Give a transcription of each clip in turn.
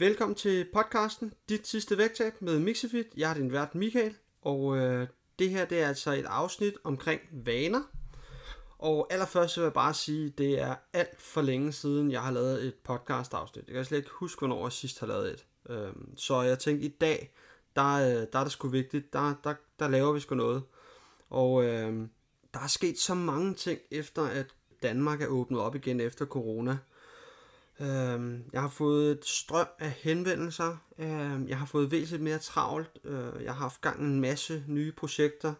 Velkommen til podcasten Dit sidste vægttab med Mixifit. Jeg er din vært Michael, og øh, det her det er altså et afsnit omkring vaner. Og allerførst så vil jeg bare sige, det er alt for længe siden, jeg har lavet et podcast afsnit. Jeg kan slet ikke huske, hvornår jeg sidst har lavet et. Øh, så jeg tænkte, i dag, der, øh, der er det sgu vigtigt. Der, der, der laver vi sgu noget. Og øh, der er sket så mange ting efter, at Danmark er åbnet op igen efter corona. Øh, jeg har fået et strøm af henvendelser. Øh, jeg har fået væsentligt mere travlt. Øh, jeg har haft gang en masse nye projekter.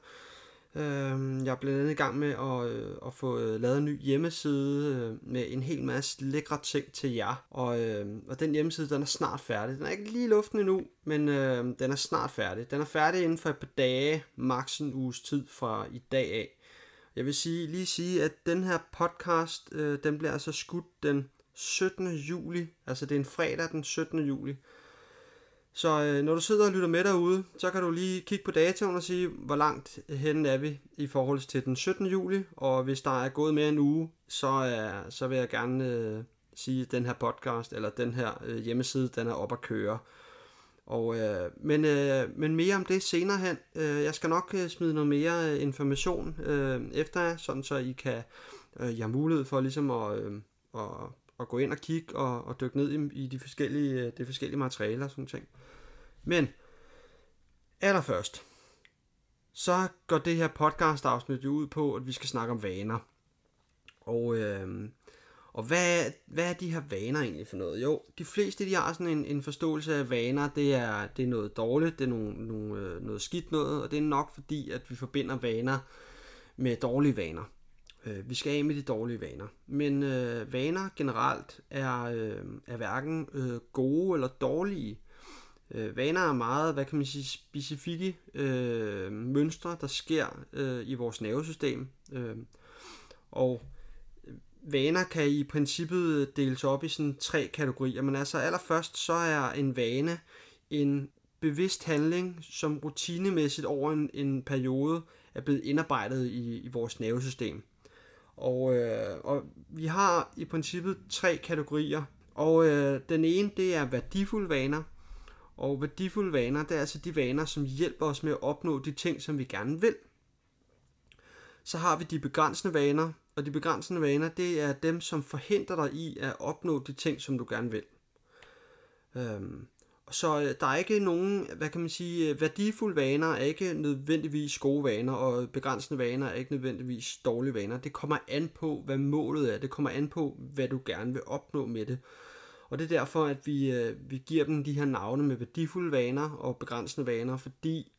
Øh, jeg er blandt andet i gang med at, øh, at få øh, lavet en ny hjemmeside øh, med en hel masse lækre ting til jer. Og, øh, og den hjemmeside, den er snart færdig. Den er ikke lige i luften endnu, men øh, den er snart færdig. Den er færdig inden for et par dage, maks en uges tid fra i dag af. Jeg vil sige, lige sige, at den her podcast, øh, den bliver altså skudt den 17. juli. Altså det er en fredag den 17. juli. Så øh, når du sidder og lytter med derude, så kan du lige kigge på datoen og sige, hvor langt hen er vi i forhold til den 17. juli. Og hvis der er gået mere en uge, så, øh, så vil jeg gerne øh, sige, at den her podcast, eller den her øh, hjemmeside, den er op at køre. Og, øh, men, øh, men mere om det senere hen. Øh, jeg skal nok øh, smide noget mere øh, information øh, efter jer, sådan så I kan øh, I har mulighed for ligesom at, øh, at, at gå ind og kigge og, og dykke ned i, i de forskellige, øh, de forskellige materialer og sådan ting. Men allerførst, så går det her podcast afsnit ud på, at vi skal snakke om vaner. Og, øh, og hvad, hvad er de her vaner egentlig for noget? Jo, de fleste de har sådan en, en forståelse af vaner, det er, det er noget dårligt, det er nogle, nogle, øh, noget skidt noget, og det er nok fordi, at vi forbinder vaner med dårlige vaner. Øh, vi skal af med de dårlige vaner. Men øh, vaner generelt er, øh, er hverken øh, gode eller dårlige. Øh, vaner er meget, hvad kan man sige, specifikke øh, mønstre, der sker øh, i vores nervesystem. Øh, og vaner kan i princippet deles op i sådan tre kategorier. Men altså allerførst, så er en vane en bevidst handling, som rutinemæssigt over en, en periode er blevet indarbejdet i, i vores nervesystem. Og, øh, og vi har i princippet tre kategorier. Og øh, den ene, det er værdifulde vaner. Og værdifulde vaner, det er altså de vaner, som hjælper os med at opnå de ting, som vi gerne vil. Så har vi de begrænsende vaner, og de begrænsende vaner, det er dem, som forhindrer dig i at opnå de ting, som du gerne vil. Øhm, så øh, der er ikke nogen, hvad kan man sige, øh, værdifulde vaner er ikke nødvendigvis gode vaner, og begrænsende vaner er ikke nødvendigvis dårlige vaner. Det kommer an på, hvad målet er. Det kommer an på, hvad du gerne vil opnå med det. Og det er derfor, at vi, øh, vi giver dem de her navne med værdifulde vaner og begrænsende vaner, fordi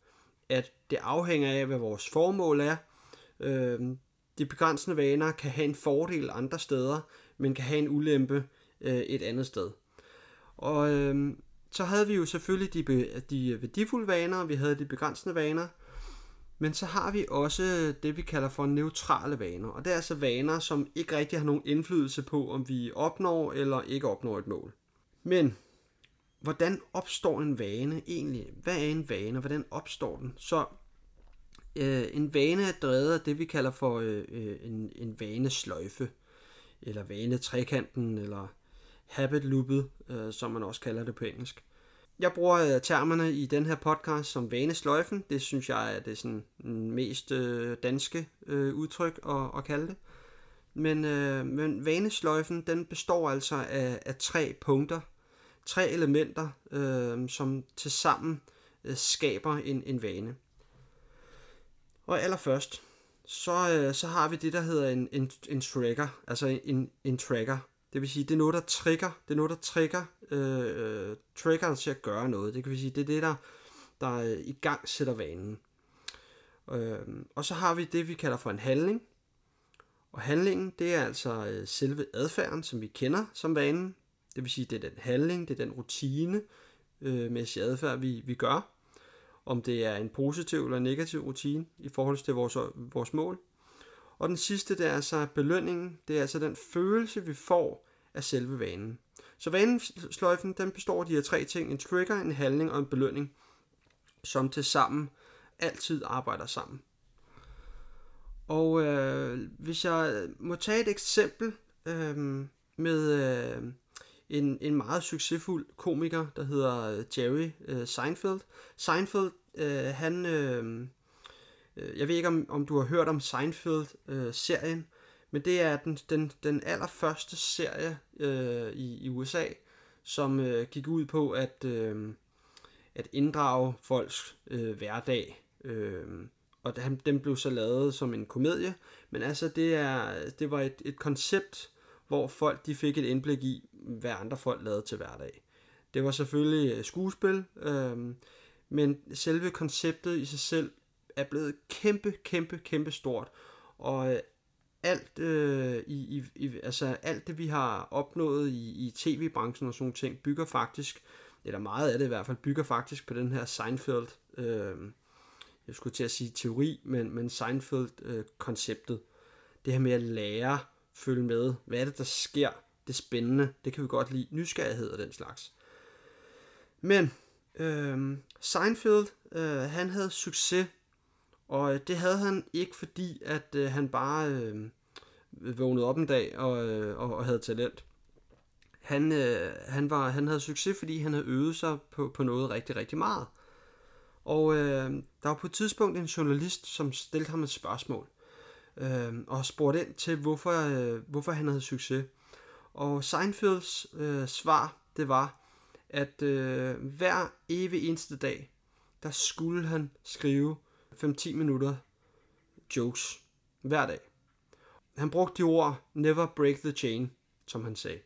at det afhænger af, hvad vores formål er. Øhm, de begrænsende vaner kan have en fordel andre steder, men kan have en ulempe et andet sted. Og øhm, så havde vi jo selvfølgelig de, de værdifulde vaner, vi havde de begrænsende vaner, men så har vi også det, vi kalder for neutrale vaner. Og det er altså vaner, som ikke rigtig har nogen indflydelse på, om vi opnår eller ikke opnår et mål. Men hvordan opstår en vane egentlig? Hvad er en vane, hvordan opstår den? Så øh, en vane er drevet af det, vi kalder for øh, øh en, en vanesløjfe, eller vanetrekanten, eller habit loopet, øh, som man også kalder det på engelsk. Jeg bruger øh, termerne i den her podcast som vanesløjfen. Det synes jeg er det sådan mest øh, danske øh, udtryk at, at kalde det. Men, øh, men vanesløjfen den består altså af, af tre punkter, tre elementer, øh, som tilsammen øh, skaber en, en vane. Og allerførst, så, øh, så har vi det, der hedder en, en, en trigger, altså en, en tracker. Det vil sige, det er noget, der trigger, det er noget, der trigger, øh, triggeren til at gøre noget. Det kan vi sige, det er det, der, der øh, i gang sætter vanen. Øh, og så har vi det, vi kalder for en handling. Og handlingen, det er altså øh, selve adfærden, som vi kender som vanen. Det vil sige, det er den handling, det er den rutine øh, mæssige adfærd, vi, vi gør. Om det er en positiv eller negativ rutine i forhold til vores, vores mål. Og den sidste, det er altså belønningen. Det er altså den følelse, vi får af selve vanen. Så vanesløjfen, den består af de her tre ting. En trigger, en handling og en belønning, som til sammen altid arbejder sammen. Og øh, hvis jeg må tage et eksempel øh, med øh, en, en meget succesfuld komiker, der hedder øh, Jerry øh, Seinfeld. Seinfeld, øh, han... Øh, Øh, jeg ved ikke, om, om du har hørt om Seinfeld-serien, øh, men det er den, den, den allerførste serie øh, i, i USA, som øh, gik ud på at, øh, at inddrage folks øh, hverdag. Øh, og den, den blev så lavet som en komedie, men altså det, er, det var et, et koncept, hvor folk de fik et indblik i, hvad andre folk lavede til hverdag. Det var selvfølgelig øh, skuespil, øh, men selve konceptet i sig selv er blevet kæmpe, kæmpe, kæmpe stort. Og øh, alt, øh, i, i, i, altså alt det, vi har opnået i, i tv-branchen og sådan ting, bygger faktisk, eller meget af det i hvert fald, bygger faktisk på den her Seinfeld, øh, jeg skulle til at sige teori, men, men Seinfeld-konceptet. Øh, det her med at lære, følge med, hvad er det, der sker, det spændende, det kan vi godt lide, nysgerrighed og den slags. Men øh, Seinfeld, øh, han havde succes og øh, det havde han ikke, fordi at øh, han bare øh, vågnede op en dag og, øh, og, og havde talent. Han, øh, han, var, han havde succes, fordi han havde øvet sig på, på noget rigtig, rigtig meget. Og øh, der var på et tidspunkt en journalist, som stillede ham et spørgsmål. Øh, og spurgte ind til, hvorfor, øh, hvorfor han havde succes. Og Seinfelds øh, svar, det var, at øh, hver evig eneste dag, der skulle han skrive 5-10 minutter jokes hver dag. Han brugte de ord, never break the chain, som han sagde.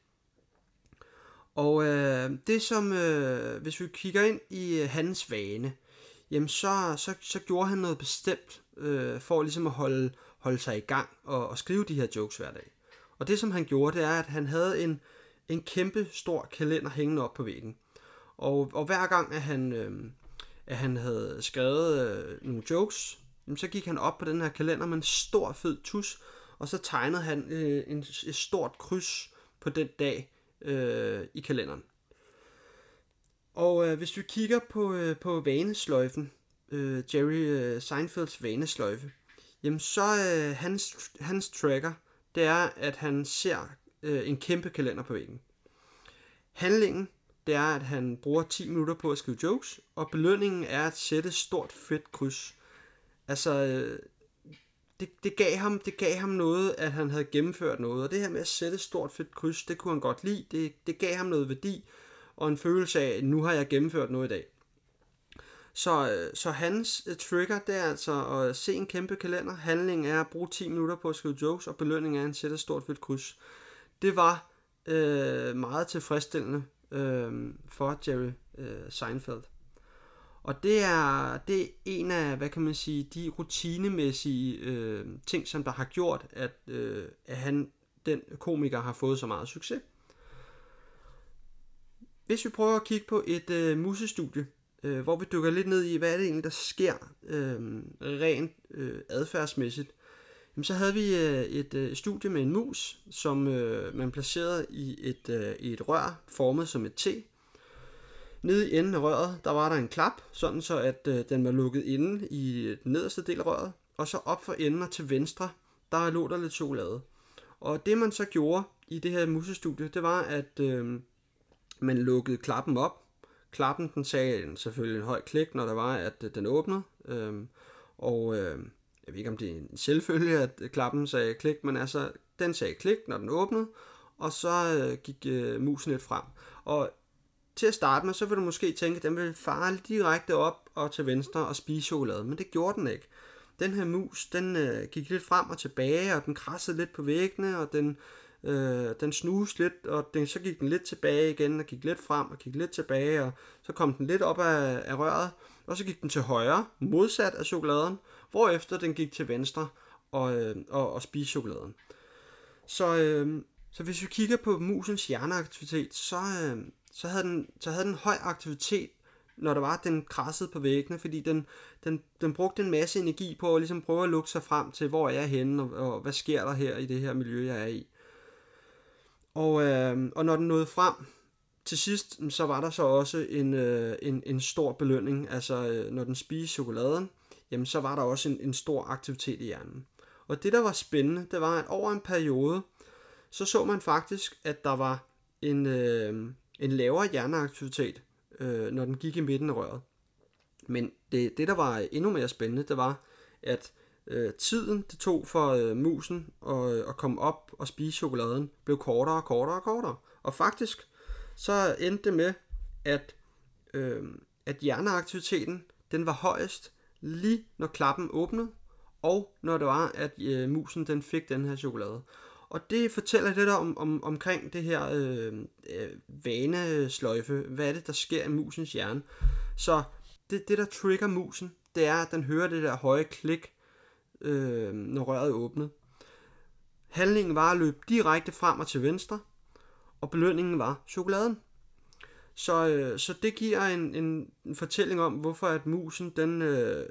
Og øh, det som, øh, hvis vi kigger ind i øh, hans vane, jamen så, så, så gjorde han noget bestemt øh, for ligesom at holde, holde sig i gang og, og skrive de her jokes hver dag. Og det som han gjorde, det er, at han havde en, en kæmpe stor kalender hængende op på væggen. Og, og hver gang, at han, øh, at han havde skrevet øh, nogle jokes, jamen, så gik han op på den her kalender med en stor fed tus, og så tegnede han øh, en, et stort kryds på den dag øh, i kalenderen. Og øh, hvis du kigger på, øh, på vanesløjfen, øh, Jerry øh, Seinfelds vanesløjfe, jamen så øh, hans, hans tracker, det er, at han ser øh, en kæmpe kalender på væggen. Handlingen, det er, at han bruger 10 minutter på at skrive jokes, og belønningen er at sætte et stort fedt kryds. Altså, øh, det, det, gav ham, det gav ham noget, at han havde gennemført noget, og det her med at sætte et stort fedt kryds, det kunne han godt lide. Det, det gav ham noget værdi, og en følelse af, at nu har jeg gennemført noget i dag. Så, øh, så hans øh, trigger, det er altså at se en kæmpe kalender. Handlingen er at bruge 10 minutter på at skrive jokes, og belønningen er at han sætter et stort fedt kryds. Det var øh, meget tilfredsstillende øh, for Jerry øh, Seinfeld. Og det er, det er en af, hvad kan man sige, de rutinemæssige øh, ting, som der har gjort, at, øh, at han, den komiker, har fået så meget succes. Hvis vi prøver at kigge på et øh, musestudie, øh, hvor vi dykker lidt ned i, hvad er det egentlig, der sker øh, rent øh, adfærdsmæssigt, Jamen, så havde vi øh, et øh, studie med en mus, som øh, man placerede i et, øh, i et rør formet som et T. Nede i enden af røret, der var der en klap, sådan så at øh, den var lukket inde i øh, den nederste del af røret. Og så op for enden og til venstre, der lå der lidt chokolade. Og det man så gjorde i det her musestudie, det var, at øh, man lukkede klappen op. Klappen den sagde selvfølgelig en høj klik, når der var, at øh, den åbnede. Øh, og øh, jeg ved ikke om det er en selvfølge, at øh, klappen sagde klik, men altså, den sagde klik, når den åbnede, og så øh, gik øh, musen lidt frem. Og til at starte med, så vil du måske tænke, at den vil fare direkte op og til venstre og spise chokolade, men det gjorde den ikke. Den her mus, den øh, gik lidt frem og tilbage, og den krassede lidt på væggene, og den, øh, den snuste lidt, og den, så gik den lidt tilbage igen, og gik lidt frem og gik lidt tilbage, og så kom den lidt op af, af røret, og så gik den til højre, modsat af chokoladen, hvorefter den gik til venstre og, øh, og, og spiste chokoladen. Så, øh, så hvis vi kigger på musens hjerneaktivitet, så, øh, så, havde den, så havde den høj aktivitet, når der var, den krassede på væggene, fordi den, den, den brugte en masse energi på at ligesom prøve at lukke sig frem til, hvor er jeg henne, og, og hvad sker der her i det her miljø, jeg er i. Og, øh, og når den nåede frem til sidst, så var der så også en, øh, en, en stor belønning, altså øh, når den spiste chokoladen, jamen så var der også en, en stor aktivitet i hjernen. Og det, der var spændende, det var, at over en periode, så så man faktisk, at der var en, øh, en lavere hjerneaktivitet, øh, når den gik i midten af røret. Men det, det, der var endnu mere spændende, det var, at øh, tiden, det tog for øh, musen at, øh, at komme op og spise chokoladen, blev kortere og kortere og kortere. Og faktisk, så endte det med, at, øh, at hjerneaktiviteten, den var højest lige når klappen åbnede, og når det var, at øh, musen den fik den her chokolade. Og det fortæller lidt om, om omkring det her øh, øh, vanesløjfe. Hvad er det, der sker i musens hjerne? Så det, det, der trigger musen, det er, at den hører det der høje klik, øh, når røret er åbnet. Handlingen var at løbe direkte frem og til venstre, og belønningen var chokoladen. Så, øh, så det giver en, en, en fortælling om, hvorfor at musen den øh,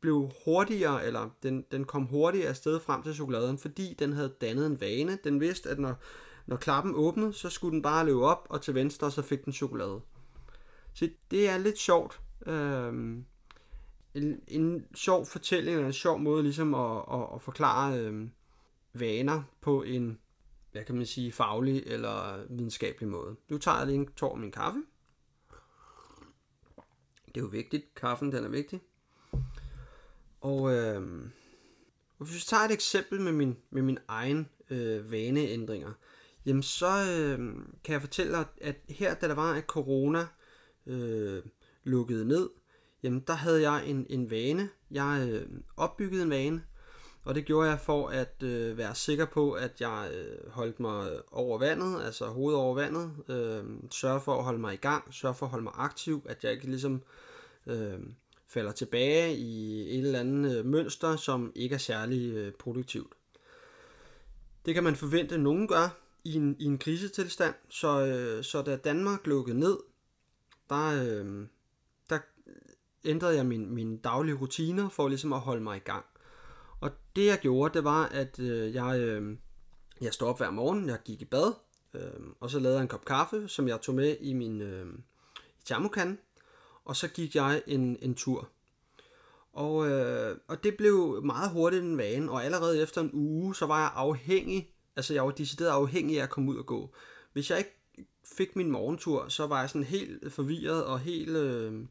blev hurtigere, eller den, den kom hurtigere afsted frem til chokoladen, fordi den havde dannet en vane. Den vidste, at når, når klappen åbnede, så skulle den bare løbe op og til venstre, så fik den chokolade. Så det er lidt sjovt. Øh, en, en sjov fortælling, eller en sjov måde ligesom at, at, at forklare øh, vaner på en, hvad kan man sige, faglig eller videnskabelig måde. Nu tager jeg lige en tår min kaffe. Det er jo vigtigt. Kaffen, den er vigtig. Og øh, hvis vi tager et eksempel med min, med min egen øh, vaneændringer, jamen så øh, kan jeg fortælle dig, at her da der var, at corona øh, lukkede ned, jamen der havde jeg en, en vane. Jeg øh, opbyggede en vane, og det gjorde jeg for at øh, være sikker på, at jeg øh, holdt mig over vandet, altså hovedet over vandet, øh, sørge for at holde mig i gang, sørge for at holde mig aktiv, at jeg ikke ligesom øh, falder tilbage i et eller andet øh, mønster, som ikke er særlig øh, produktivt. Det kan man forvente, at nogen gør i en, i en krisetilstand, så, øh, så da Danmark lukkede ned, der, øh, der ændrede jeg min, mine daglige rutiner for ligesom at holde mig i gang. Og det jeg gjorde, det var, at øh, jeg, øh, jeg stod op hver morgen, jeg gik i bad, øh, og så lavede jeg en kop kaffe, som jeg tog med i min øh, termokande, og så gik jeg en, en tur. Og, øh, og det blev meget hurtigt en vane, og allerede efter en uge, så var jeg afhængig, altså jeg var decideret afhængig af at komme ud og gå. Hvis jeg ikke fik min morgentur, så var jeg sådan helt forvirret og helt øh,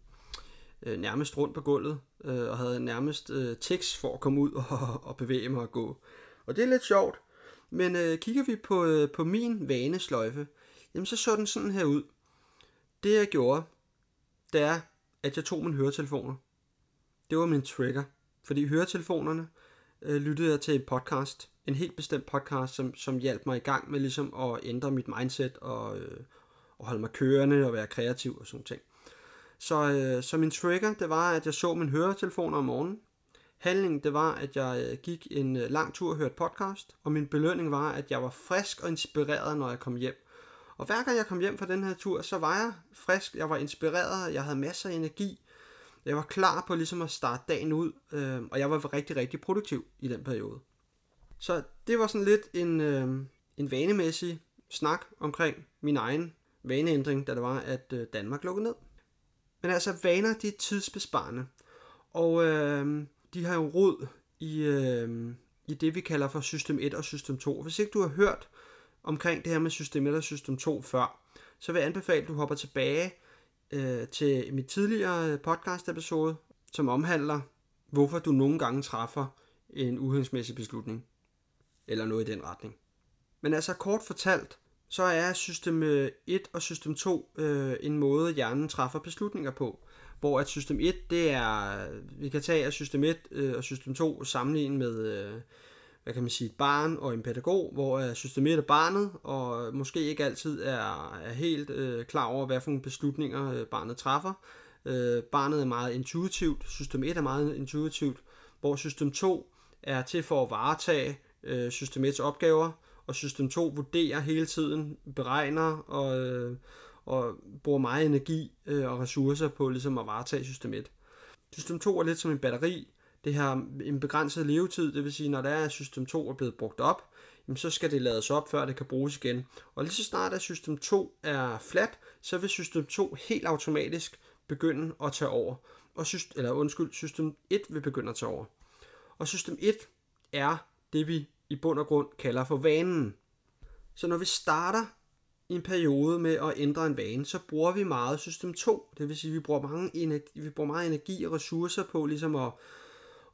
øh, nærmest rundt på gulvet, øh, og havde nærmest øh, tekst for at komme ud og, og bevæge mig og gå. Og det er lidt sjovt, men øh, kigger vi på, øh, på min vanesløjfe, jamen så så den sådan her ud. Det jeg gjorde, det er, at jeg tog mine høretelefoner. Det var min trigger. Fordi høretelefonerne øh, lyttede jeg til en podcast. En helt bestemt podcast, som, som hjalp mig i gang med ligesom at ændre mit mindset og, øh, og holde mig kørende og være kreativ og sådan ting. Så, øh, så min trigger, det var, at jeg så min høretelefoner om morgenen. Handlingen, det var, at jeg øh, gik en øh, lang tur og hørte podcast. Og min belønning var, at jeg var frisk og inspireret, når jeg kom hjem. Og hver gang jeg kom hjem fra den her tur, så var jeg frisk, jeg var inspireret, jeg havde masser af energi. Jeg var klar på ligesom at starte dagen ud, øh, og jeg var rigtig, rigtig produktiv i den periode. Så det var sådan lidt en, øh, en vanemæssig snak omkring min egen vaneændring, da det var, at øh, Danmark lukkede ned. Men altså, vaner, de er tidsbesparende. Og øh, de har jo rod i, øh, i det, vi kalder for system 1 og system 2. Hvis ikke du har hørt omkring det her med system 1 og system 2 før, så vil jeg anbefale, at du hopper tilbage øh, til mit tidligere podcast episode, som omhandler, hvorfor du nogle gange træffer en uhensmæssig beslutning. Eller noget i den retning. Men altså kort fortalt, så er system øh, 1 og system 2 øh, en måde, hjernen træffer beslutninger på. Hvor at system 1, det er, vi kan tage at system 1 øh, og system 2 sammenlignet med, øh, hvad kan man sige, et barn og en pædagog, hvor øh, system 1 er barnet, og måske ikke altid er, er helt øh, klar over, hvad for nogle beslutninger øh, barnet træffer. Øh, barnet er meget intuitivt, system 1 er meget intuitivt, hvor system 2 er til for at varetage øh, system 1's opgaver, og system 2 vurderer hele tiden, beregner og, øh, og bruger meget energi øh, og ressourcer på ligesom at varetage system 1. System 2 er lidt som en batteri. Det har en begrænset levetid, det vil sige, når der er system 2 er blevet brugt op, jamen så skal det lades op, før det kan bruges igen. Og lige så snart at system 2 er flat, så vil system 2 helt automatisk begynde at tage over. Og syst- eller undskyld, system 1 vil begynde at tage over. Og system 1 er det, vi i bund og grund kalder for vanen. Så når vi starter i en periode med at ændre en vane, så bruger vi meget system 2. Det vil sige, at vi bruger, mange energi, vi bruger meget energi og ressourcer på ligesom at,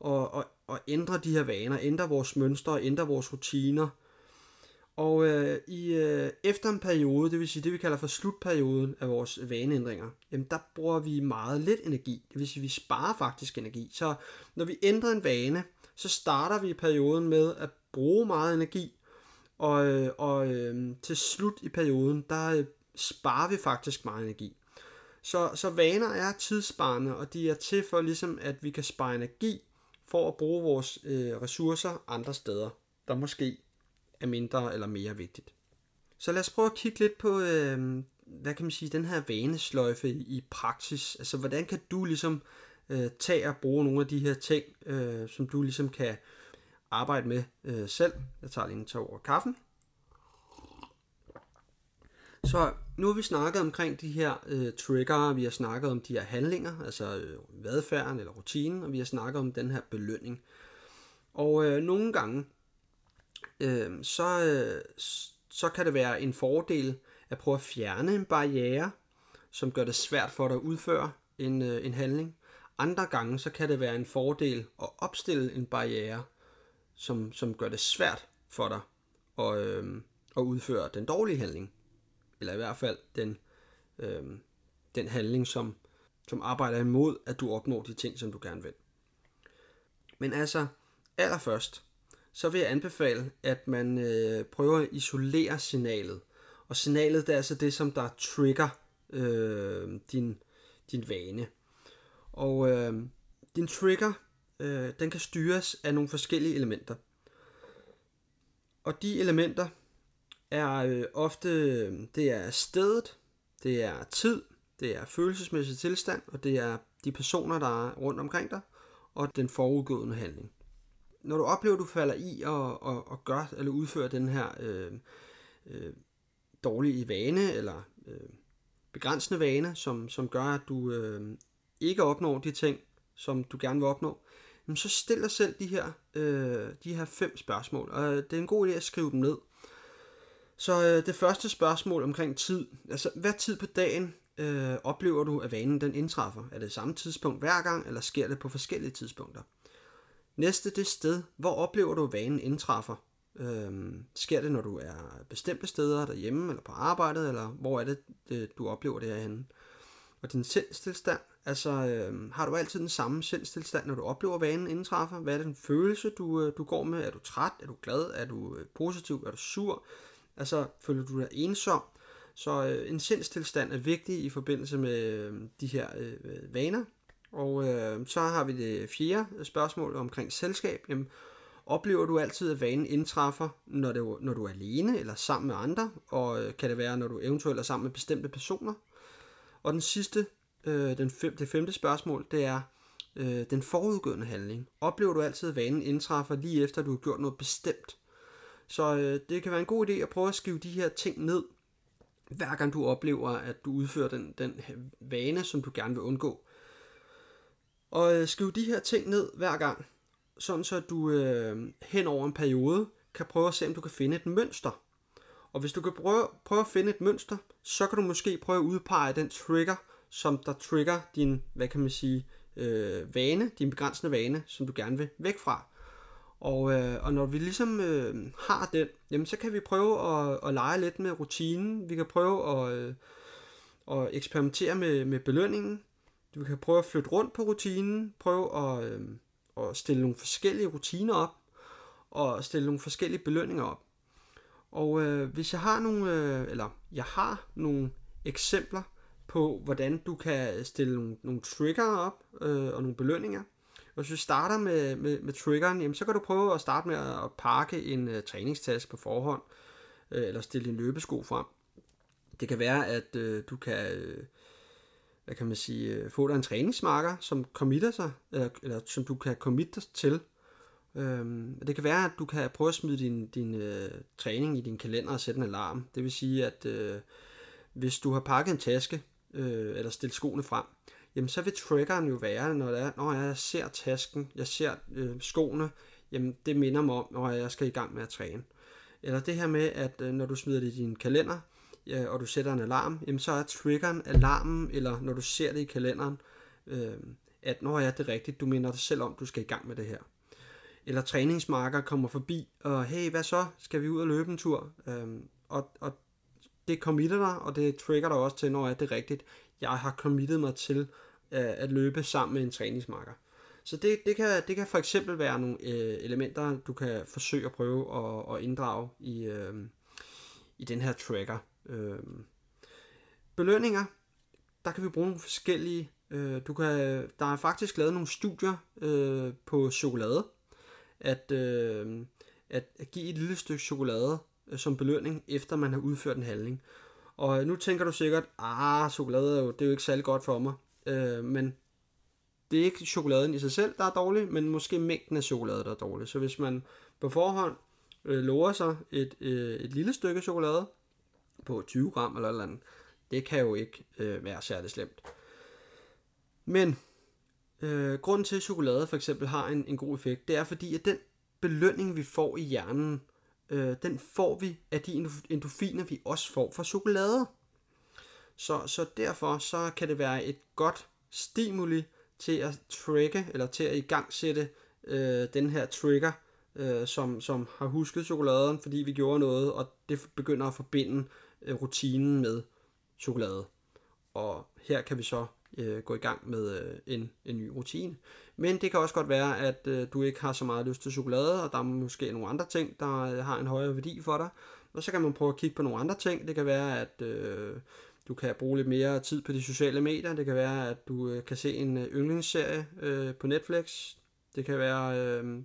at, at, at ændre de her vaner, ændre vores mønstre, ændre vores rutiner. Og øh, i, øh, efter en periode, det vil sige det vi kalder for slutperioden af vores vaneændringer, jamen der bruger vi meget lidt energi. Det vil sige, vi sparer faktisk energi. Så når vi ændrer en vane, så starter vi perioden med at bruge meget energi, og, øh, og øh, til slut i perioden, der øh, sparer vi faktisk meget energi. Så, så vaner er tidssparende, og de er til for ligesom, at vi kan spare energi for at bruge vores øh, ressourcer andre steder, der måske er mindre eller mere vigtigt. Så lad os prøve at kigge lidt på, øh, hvad kan man sige, den her vanesløjfe i, i praksis. Altså, hvordan kan du ligesom øh, tage og bruge nogle af de her ting, øh, som du ligesom kan arbejde med øh, selv. Jeg tager lige en tår over kaffen. Så nu har vi snakket omkring de her øh, trigger, vi har snakket om de her handlinger, altså øh, adfærden eller rutinen, og vi har snakket om den her belønning. Og øh, nogle gange, øh, så, øh, så kan det være en fordel at prøve at fjerne en barriere, som gør det svært for dig at udføre en, øh, en handling. Andre gange, så kan det være en fordel at opstille en barriere, som, som gør det svært for dig at, øh, at udføre den dårlige handling. Eller i hvert fald den, øh, den handling, som, som arbejder imod, at du opnår de ting, som du gerne vil. Men altså, allerførst, så vil jeg anbefale, at man øh, prøver at isolere signalet. Og signalet det er altså det, som der trigger øh, din, din vane. Og øh, din trigger, øh, den kan styres af nogle forskellige elementer. Og de elementer er øh, ofte, øh, det er stedet, det er tid, det er følelsesmæssig tilstand, og det er de personer, der er rundt omkring dig, og den forudgående handling. Når du oplever, at du falder i og, og, og gør eller udfører den her øh, øh, dårlige vane, eller øh, begrænsende vane, som, som gør, at du øh, ikke opnår de ting, som du gerne vil opnå, jamen så stil dig selv de her, øh, de her fem spørgsmål. Og øh, det er en god idé at skrive dem ned. Så øh, det første spørgsmål omkring tid. Altså, hvad tid på dagen øh, oplever du, at vanen den indtræffer? Er det samme tidspunkt hver gang, eller sker det på forskellige tidspunkter? Næste, det sted. Hvor oplever du, at vanen indtræffer? Øh, sker det, når du er bestemte steder, derhjemme eller på arbejdet, eller hvor er det, det du oplever det herhenne? Og din sindstilstand, altså øh, har du altid den samme sindstilstand, når du oplever vanen indtræffer? Hvad er det en følelse, du, øh, du går med? Er du træt? Er du glad? Er du øh, positiv? Er du sur? Altså, føler du dig ensom? Så øh, en sindstilstand er vigtig i forbindelse med øh, de her øh, vaner. Og øh, så har vi det fjerde spørgsmål omkring selskab. Jamen, oplever du altid, at vanen indtræffer, når, du, når du er alene eller sammen med andre? Og øh, kan det være, når du eventuelt er sammen med bestemte personer? Og den sidste, øh, den fem, det femte spørgsmål, det er øh, den forudgående handling. Oplever du altid, at vanen indtræffer lige efter, at du har gjort noget bestemt? Så øh, det kan være en god idé at prøve at skrive de her ting ned, hver gang du oplever, at du udfører den, den vane, som du gerne vil undgå. Og øh, skriv de her ting ned hver gang, sådan så du øh, hen over en periode kan prøve at se, om du kan finde et mønster. Og hvis du kan prøve, prøve at finde et mønster, så kan du måske prøve at udpege den trigger, som der trigger din, hvad kan man sige, øh, vane, din begrænsende vane, som du gerne vil væk fra. Og, øh, og når vi ligesom øh, har den, jamen så kan vi prøve at, at lege lidt med rutinen. Vi kan prøve at, øh, at eksperimentere med, med belønningen. Vi kan prøve at flytte rundt på rutinen, prøve at, øh, at stille nogle forskellige rutiner op, og stille nogle forskellige belønninger op. Og øh, hvis jeg har nogle, øh, eller jeg har nogle eksempler på, hvordan du kan stille nogle, nogle trigger op øh, og nogle belønninger. Og hvis vi starter med, med, med triggeren, jamen, så kan du prøve at starte med at pakke en øh, træningstaske på forhånd, øh, eller stille din løbesko frem. Det kan være, at øh, du kan, øh, hvad kan man sige, øh, få dig en træningsmarker, som committer sig, eller, eller som du kan committe til, Øhm, det kan være, at du kan prøve at smide din, din øh, træning i din kalender og sætte en alarm. Det vil sige, at øh, hvis du har pakket en taske øh, eller stille skoene frem, jamen så vil triggeren jo være, når, det er, når jeg ser tasken, jeg ser øh, skoene, jamen det minder mig om, når jeg skal i gang med at træne. Eller det her med, at øh, når du smider det i din kalender, øh, og du sætter en alarm, jamen så er triggeren alarmen, eller når du ser det i kalenderen, øh, at når er det rigtigt, du minder dig selv om, du skal i gang med det her. Eller træningsmarker kommer forbi, og hey, hvad så? Skal vi ud og løbe en tur? Øh, og, og det committer dig, og det trigger dig også til, når er det rigtigt. Jeg har committet mig til øh, at løbe sammen med en træningsmarker. Så det, det, kan, det kan for eksempel være nogle øh, elementer, du kan forsøge at prøve at, at inddrage i, øh, i den her tracker. Øh, belønninger, der kan vi bruge nogle forskellige. Øh, du kan, der er faktisk lavet nogle studier øh, på chokolade, at, øh, at, at give et lille stykke chokolade Øh, som belønning, efter man har udført en handling. Og øh, nu tænker du sikkert, ah, chokolade er jo, det er jo ikke særlig godt for mig. Øh, men det er ikke chokoladen i sig selv, der er dårlig, men måske mængden af chokolade, der er dårlig. Så hvis man på forhånd øh, lover sig et, øh, et lille stykke chokolade på 20 gram eller noget andet, det kan jo ikke øh, være særlig slemt. Men øh, grunden til, at chokolade for eksempel har en, en god effekt, det er fordi, at den belønning, vi får i hjernen, øh, den får vi af de endorfiner, vi også får fra chokolade. Så, så derfor så kan det være et godt stimuli til at trigge, eller til at igangsætte øh, den her trigger, øh, som, som har husket chokoladen, fordi vi gjorde noget, og det begynder at forbinde øh, rutinen med chokolade. Og her kan vi så øh, gå i gang med øh, en, en ny rutine. Men det kan også godt være, at øh, du ikke har så meget lyst til chokolade, og der er måske nogle andre ting, der øh, har en højere værdi for dig. Og så kan man prøve at kigge på nogle andre ting. Det kan være, at øh, du kan bruge lidt mere tid på de sociale medier. Det kan være, at du øh, kan se en øh, yndlingsserie øh, på Netflix. Det kan være, øh,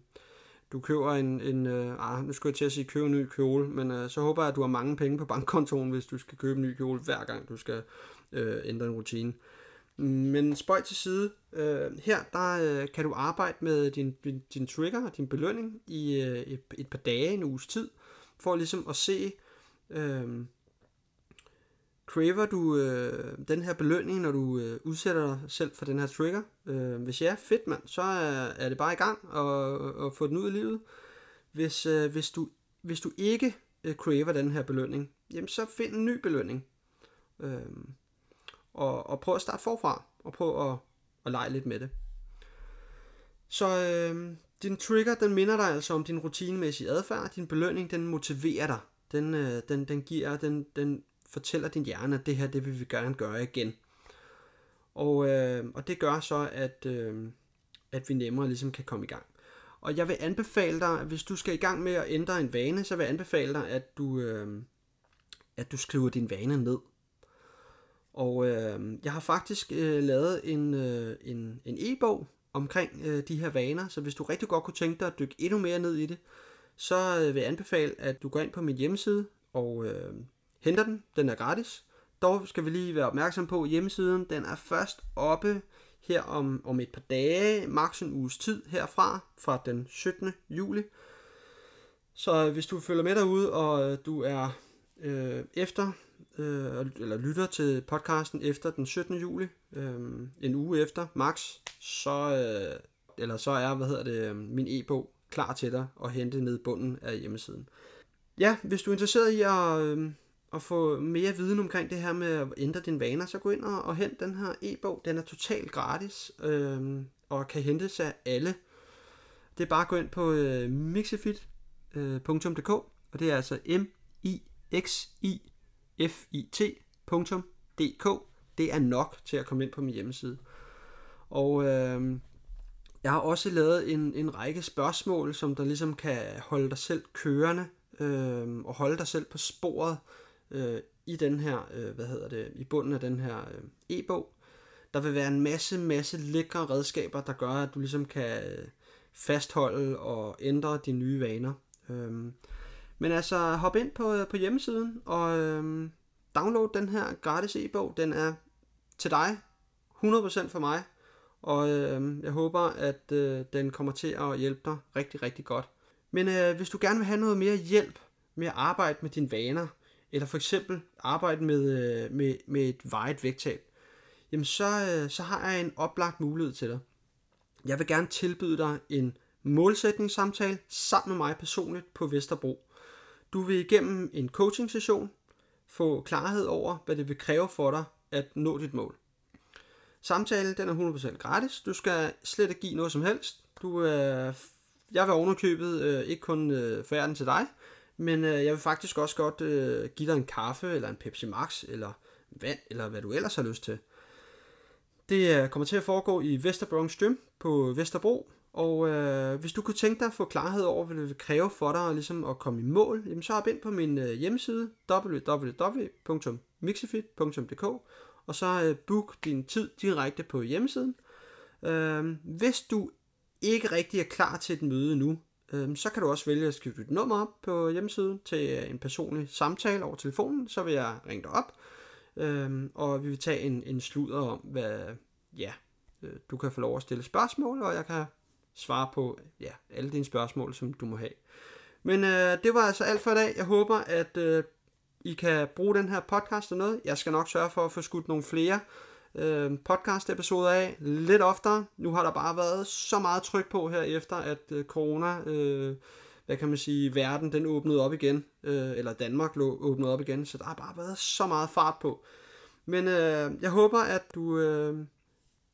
du køber en, en øh, ah, nu skal jeg til at sige købe en ny kjole, men øh, så håber jeg, at du har mange penge på bankkontoen, hvis du skal købe en ny kjole hver gang, du skal øh, ændre en rutine. Men spøj til side. Øh, her der øh, kan du arbejde med din, din, din trigger og din belønning i øh, et, et par dage, en uges tid, for ligesom at se, øh, craver du øh, den her belønning, når du øh, udsætter dig selv for den her trigger? Øh, hvis ja, fedt mand, så er, er det bare i gang og, og få den ud i livet. Hvis, øh, hvis, du, hvis du ikke øh, craver den her belønning, jamen så find en ny belønning. Øh, og, og prøv at starte forfra, og prøve at, at lege lidt med det. Så øh, din trigger, den minder dig altså om din rutinemæssige adfærd. Din belønning, den motiverer dig. Den, øh, den, den giver, den, den fortæller din hjerne, at det her, det vil vi gerne gøre igen. Og, øh, og det gør så, at, øh, at vi nemmere ligesom kan komme i gang. Og jeg vil anbefale dig, at hvis du skal i gang med at ændre en vane, så vil jeg anbefale dig, at du, øh, at du skriver din vane ned. Og øh, jeg har faktisk øh, lavet en, øh, en, en e-bog omkring øh, de her vaner, så hvis du rigtig godt kunne tænke dig at dykke endnu mere ned i det, så øh, vil jeg anbefale, at du går ind på min hjemmeside og øh, henter den. Den er gratis. Dog skal vi lige være opmærksom på, at hjemmesiden den er først oppe her om, om et par dage, maks en uges tid herfra, fra den 17. juli. Så øh, hvis du følger med derude, og øh, du er øh, efter, øh, eller lytter til podcasten efter den 17. juli, øh, en uge efter, max, så, øh, eller så er, hvad hedder det, øh, min e-bog klar til dig at hente ned bunden af hjemmesiden. Ja, hvis du er interesseret i at, øh, at få mere viden omkring det her med at ændre dine vaner, så gå ind og, og hent den her e-bog. Den er totalt gratis øh, og kan hentes af alle. Det er bare at gå ind på øh, mixifit.dk øh, og det er altså m i x i fit.dk. Det er nok til at komme ind på min hjemmeside. Og øh, jeg har også lavet en, en række spørgsmål, som der ligesom kan holde dig selv kørende øh, og holde dig selv på sporet øh, i den her, øh, hvad hedder det, i bunden af den her øh, e-bog. Der vil være en masse, masse lækre redskaber, der gør, at du ligesom kan øh, fastholde og ændre dine nye vaner. Øh, men altså, hop ind på, øh, på hjemmesiden og øhm, download den her gratis e-bog. Den er til dig, 100% for mig. Og øh, jeg håber, at øh, den kommer til at hjælpe dig rigtig, rigtig godt. Men øh, hvis du gerne vil have noget mere hjælp med at arbejde med dine vaner, eller for eksempel arbejde med, øh, med, med et vejet vægttab, jamen så, øh, så har jeg en oplagt mulighed til dig. Jeg vil gerne tilbyde dig en målsætningssamtale sammen med mig personligt på Vesterbro. Du vil igennem en coaching session, få klarhed over, hvad det vil kræve for dig at nå dit mål. Samtalen den er 100% gratis. Du skal slet ikke give noget som helst. Du, øh, jeg vil ovenikøbet øh, ikke kun øh, forære den til dig, men øh, jeg vil faktisk også godt øh, give dig en kaffe, eller en Pepsi Max, eller vand, eller hvad du ellers har lyst til. Det øh, kommer til at foregå i Vesterbronx Gym på Vesterbro, og øh, hvis du kunne tænke dig at få klarhed over, hvad det vil kræve for dig ligesom at komme i mål, jamen så hop ind på min øh, hjemmeside www.mixifit.dk og så øh, book din tid direkte på hjemmesiden. Øh, hvis du ikke rigtig er klar til et møde nu, øh, så kan du også vælge at skrive dit nummer op på hjemmesiden til øh, en personlig samtale over telefonen, så vil jeg ringe dig op, øh, og vi vil tage en, en sludder om, hvad, ja, øh, du kan få lov at stille spørgsmål, og jeg kan svare på ja, alle dine spørgsmål, som du må have. Men øh, det var altså alt for i dag. Jeg håber, at øh, I kan bruge den her podcast og noget. Jeg skal nok sørge for at få skudt nogle flere øh, podcast-episoder af lidt oftere. Nu har der bare været så meget tryk på her efter, at øh, corona, øh, hvad kan man sige, verden den åbnede op igen, øh, eller Danmark lå åbnede op igen, så der har bare været så meget fart på. Men øh, jeg håber, at du øh,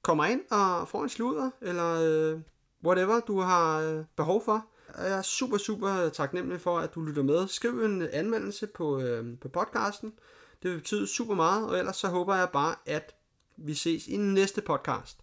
kommer ind og får en sludder, eller øh, whatever du har øh, behov for. Jeg er super, super taknemmelig for, at du lytter med. Skriv en anmeldelse på, øh, på podcasten. Det vil betyde super meget, og ellers så håber jeg bare, at vi ses i næste podcast.